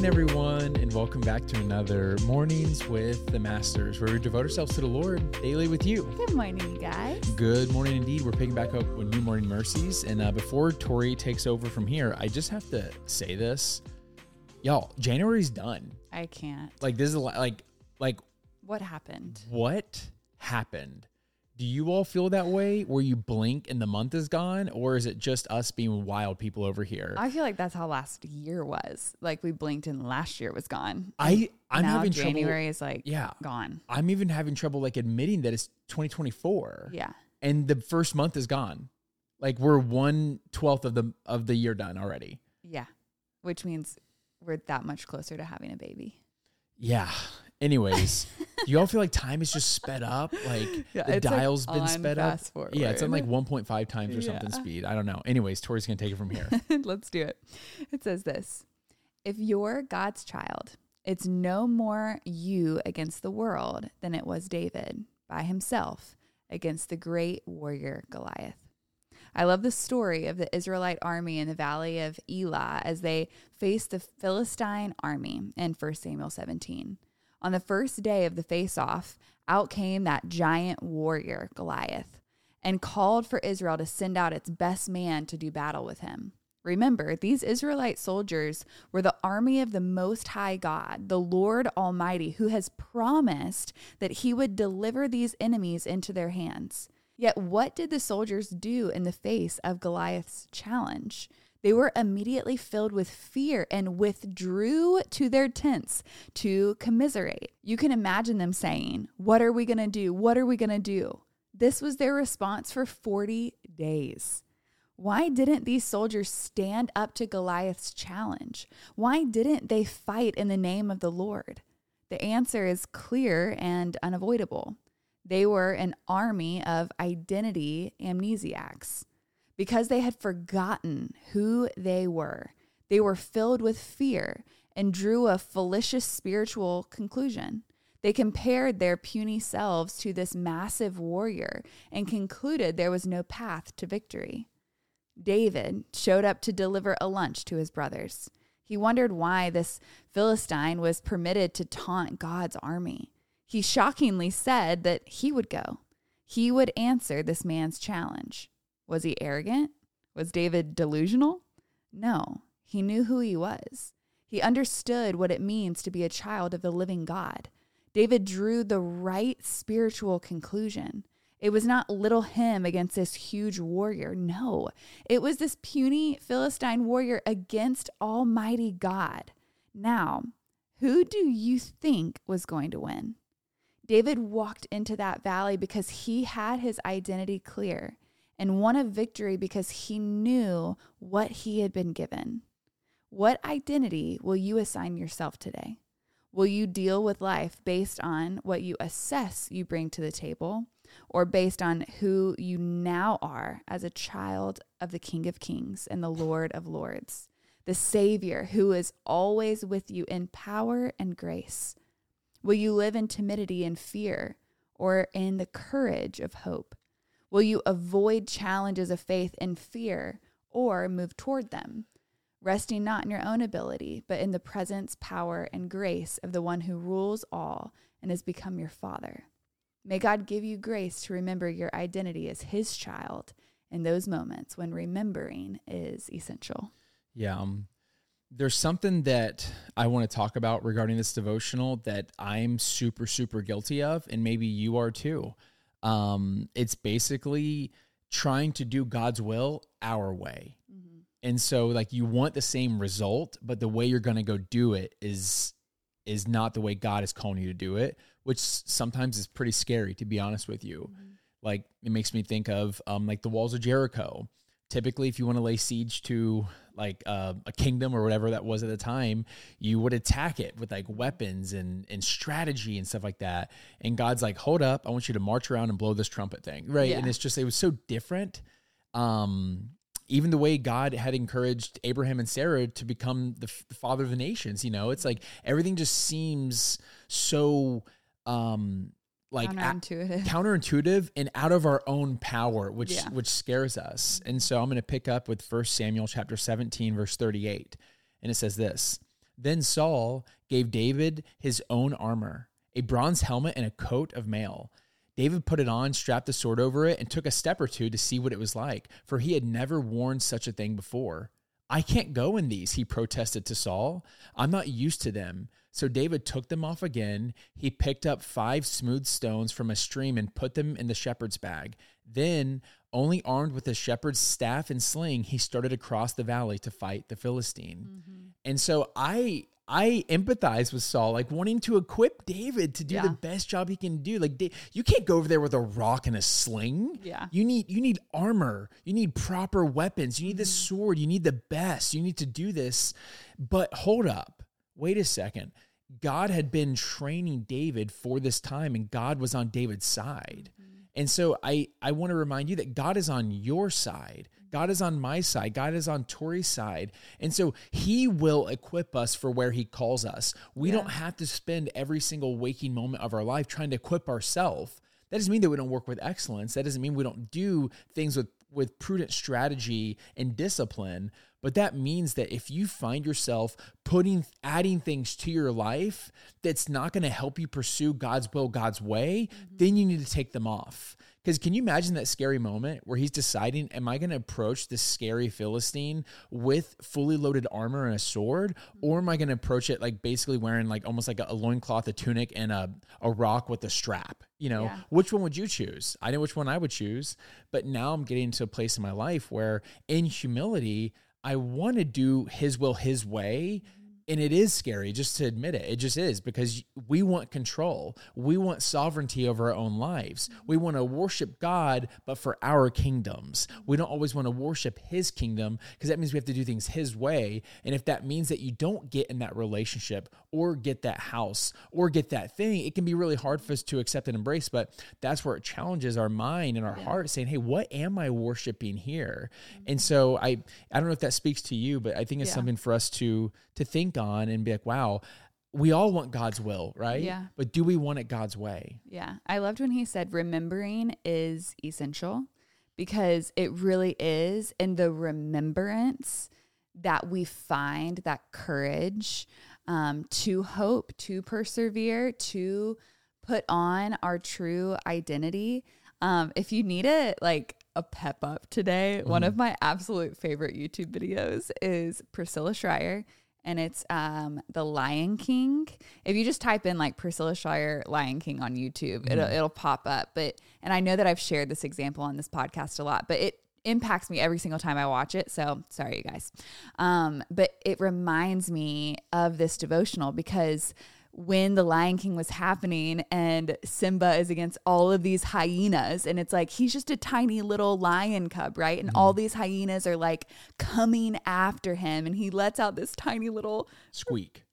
morning, everyone, and welcome back to another Mornings with the Masters, where we devote ourselves to the Lord daily with you. Good morning, you guys. Good morning, indeed. We're picking back up with New Morning Mercies. And uh, before Tori takes over from here, I just have to say this. Y'all, January's done. I can't. Like, this is like, like, What happened? what happened? Do you all feel that way where you blink and the month is gone? Or is it just us being wild people over here? I feel like that's how last year was. Like we blinked and last year was gone. I, I'm now having January trouble. is like Yeah. gone. I'm even having trouble like admitting that it's 2024. Yeah. And the first month is gone. Like we're one twelfth of the of the year done already. Yeah. Which means we're that much closer to having a baby. Yeah. Anyways, you all feel like time is just sped up? Like Yeah, the it's, like, dial's been sped up. forward. Yeah, it's on like 1.5 times or something Yeah. speed. I don't know. Anyways, Tori's gonna take it from here. Let's do it. It says this If you're God's child, it's no more you against the world than it was David by himself against the great warrior Goliath. I love the story of the Israelite army in the valley of Elah as they faced the Philistine army in 1 Samuel 17. On the first day of the face off, out came that giant warrior, Goliath, and called for Israel to send out its best man to do battle with him. Remember, these Israelite soldiers were the army of the Most High God, the Lord Almighty, who has promised that he would deliver these enemies into their hands. Yet, what did the soldiers do in the face of Goliath's challenge? They were immediately filled with fear and withdrew to their tents to commiserate. You can imagine them saying, What are we going to do? What are we going to do? This was their response for 40 days. Why didn't these soldiers stand up to Goliath's challenge? Why didn't they fight in the name of the Lord? The answer is clear and unavoidable. They were an army of identity amnesiacs. Because they had forgotten who they were, they were filled with fear and drew a fallacious spiritual conclusion. They compared their puny selves to this massive warrior and concluded there was no path to victory. David showed up to deliver a lunch to his brothers. He wondered why this Philistine was permitted to taunt God's army. He shockingly said that he would go. He would answer this man's challenge. Was he arrogant? Was David delusional? No, he knew who he was. He understood what it means to be a child of the living God. David drew the right spiritual conclusion. It was not little him against this huge warrior. No, it was this puny Philistine warrior against Almighty God. Now, who do you think was going to win? David walked into that valley because he had his identity clear and won a victory because he knew what he had been given. What identity will you assign yourself today? Will you deal with life based on what you assess you bring to the table or based on who you now are as a child of the King of Kings and the Lord of Lords, the Savior who is always with you in power and grace? Will you live in timidity and fear or in the courage of hope? Will you avoid challenges of faith in fear or move toward them, resting not in your own ability, but in the presence, power, and grace of the one who rules all and has become your Father? May God give you grace to remember your identity as His child in those moments when remembering is essential. Yeah. Um, there's something that I want to talk about regarding this devotional that I'm super, super guilty of, and maybe you are too. Um, it's basically trying to do God's will our way. And so like you want the same result, but the way you're going to go do it is is not the way God is calling you to do it, which sometimes is pretty scary to be honest with you. Like it makes me think of um like the walls of Jericho. Typically if you want to lay siege to like uh, a kingdom or whatever that was at the time, you would attack it with like weapons and and strategy and stuff like that. And God's like, "Hold up, I want you to march around and blow this trumpet thing." Right? Yeah. And it's just it was so different um even the way God had encouraged Abraham and Sarah to become the, f- the father of the nations, you know, it's like everything just seems so um like a- Counterintuitive. counterintuitive and out of our own power, which Yeah. which scares us. And so I'm going to pick up with 1 Samuel chapter 17 verse 38. And it says this: Then Saul gave David his own armor, a bronze helmet and a coat of mail. David put it on, strapped the sword over it, and took a step or two to see what it was like, for he had never worn such a thing before. I can't go in these, he protested to Saul. I'm not used to them. So David took them off again. He picked up five smooth stones from a stream and put them in the shepherd's bag. Then, only armed with a shepherd's staff and sling, he started across the valley to fight the Philistine. Mm-hmm. And so I I empathize with Saul, like wanting to equip David to do yeah. the best job he can do. Like you can't go over there with a rock and a sling. Yeah. You need you need armor. You need proper weapons. You need the mm-hmm. sword. You need the best. You need to do this. But hold up. Wait a second. God had been training David for this time and God was on David's side. Mm-hmm. And so I I want to remind you that God is on your side. God is on my side. God is on Tori's side. And so he will equip us for where he calls us. We yeah. don't have to spend every single waking moment of our life trying to equip ourselves. That doesn't mean that we don't work with excellence. That doesn't mean we don't do things with with prudent strategy and discipline, but that means that if you find yourself putting adding things to your life that's not going to help you pursue God's will, God's way, mm-hmm. then you need to take them off. Because can you imagine that scary moment where he's deciding, am I going to approach this scary Philistine with fully loaded armor and a sword? Or am I going to approach it like basically wearing like almost like a, a loincloth, a tunic, and a, a rock with a strap? You know, yeah. which one would you choose? I know which one I would choose. But now I'm getting to a place in my life where in humility, I want to do his will his way and it is scary just to admit it. It just is because we want control. We want sovereignty over our own lives. We want to worship God, but for our kingdoms. We don't always want to worship His kingdom because that means we have to do things His way. And if that means that you don't get in that relationship or get that house or get that thing, it can be really hard for us to accept and embrace. But that's where it challenges our mind and our yeah. heart, saying, "Hey, what am I worshiping here?" Mm-hmm. And so I, I don't know if that speaks to you, but I think it's yeah. something for us to to think on and be like, wow, we all want God's will, right? Yeah. But do we want it God's way? Yeah. I loved when he said remembering is essential because it really is in the remembrance that we find that courage um, to hope, to persevere, to put on our true identity. Um, if you need it, like a pep up today, mm. one of my absolute favorite YouTube videos is Priscilla Shirer and it's um the Lion King. If you just type in like Priscilla Shirer Lion King on YouTube, mm. it'll it'll pop up. But and I know that I've shared this example on this podcast a lot, but it impacts me every single time I watch it. So sorry, you guys. Um, but it reminds me of this devotional because when the Lion King was happening and Simba is against all of these hyenas and it's like he's just a tiny little lion cub, right? And mm-hmm. all these hyenas are like coming after him and he lets out this tiny little squeak.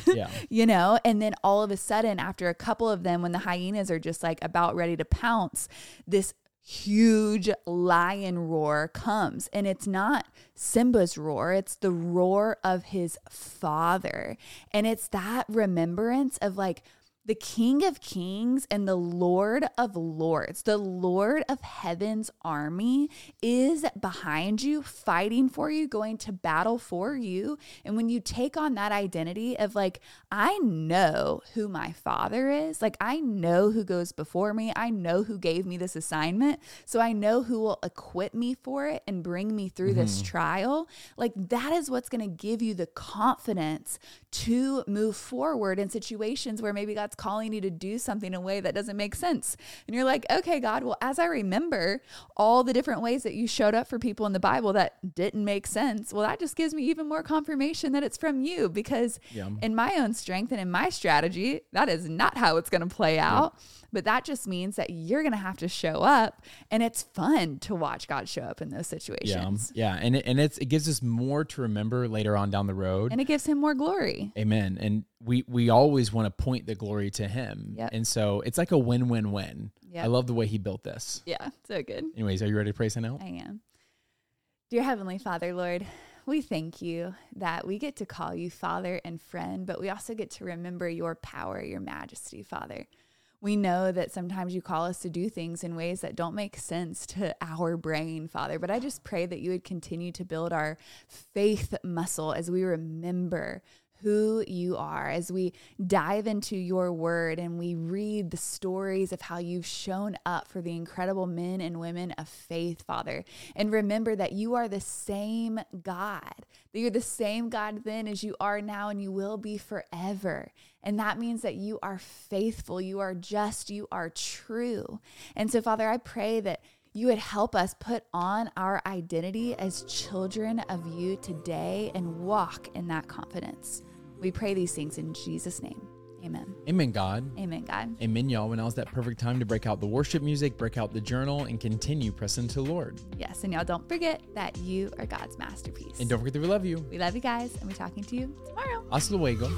yeah. you know, and then all of a sudden, after a couple of them, when the hyenas are just like about ready to pounce, this huge lion roar comes. And it's not Simba's roar, it's the roar of his father. And it's that remembrance of like, the King of Kings and the Lord of Lords, the Lord of Heaven's army is behind you, fighting for you, going to battle for you. And when you take on that identity of like, I know who my father is, like, I know who goes before me, I know who gave me this assignment, so I know who will equip me for it and bring me through mm-hmm. this trial. Like, that is what's going to give you the confidence to move forward in situations where maybe God's calling you to do something in a way that doesn't make sense. And you're like, okay, God, well, as I remember all the different ways that you showed up for people in the Bible that didn't make sense, well, that just gives me even more confirmation that it's from you because yeah. in my own strength and in my strategy, that is not how it's going to play out. But that just means that you're going to have to show up and it's fun to watch God show up in those situations. Yeah. Yeah. And, it, and it's, it gives us more to remember later on down the road. And it gives him more glory. Amen. And we, we always want to point the glory to him. Yep. And so it's like a win, win, win. Yep. I love the way he built this. Yeah. So good. Anyways, are you ready to pray sign out? I am. Dear Heavenly Father, Lord, we thank you that we get to call you Father and friend, but we also get to remember your power, your majesty, Father we know that sometimes you call us to do things in ways that don't make sense to our brain, Father. But I just pray that you would continue to build our faith muscle as we remember who you are as we dive into your word and we read the stories of how you've shown up for the incredible men and women of faith, Father. And remember that you are the same God, that you're the same God then as you are now and you will be forever. And that means that you are faithful, you are just, you are true. And so, Father, I pray that you would help us put on our identity as children of you today and walk in that confidence. We pray these things in Jesus' name. Amen. Amen, God. Amen, God. Amen, y'all. When now's that perfect time to break out the worship music, break out the journal, and continue pressing to the Lord. Yes, and y'all don't forget that you are God's masterpiece. And don't forget that we love you. we love you guys, and we're talking to you tomorrow. Hasta luego.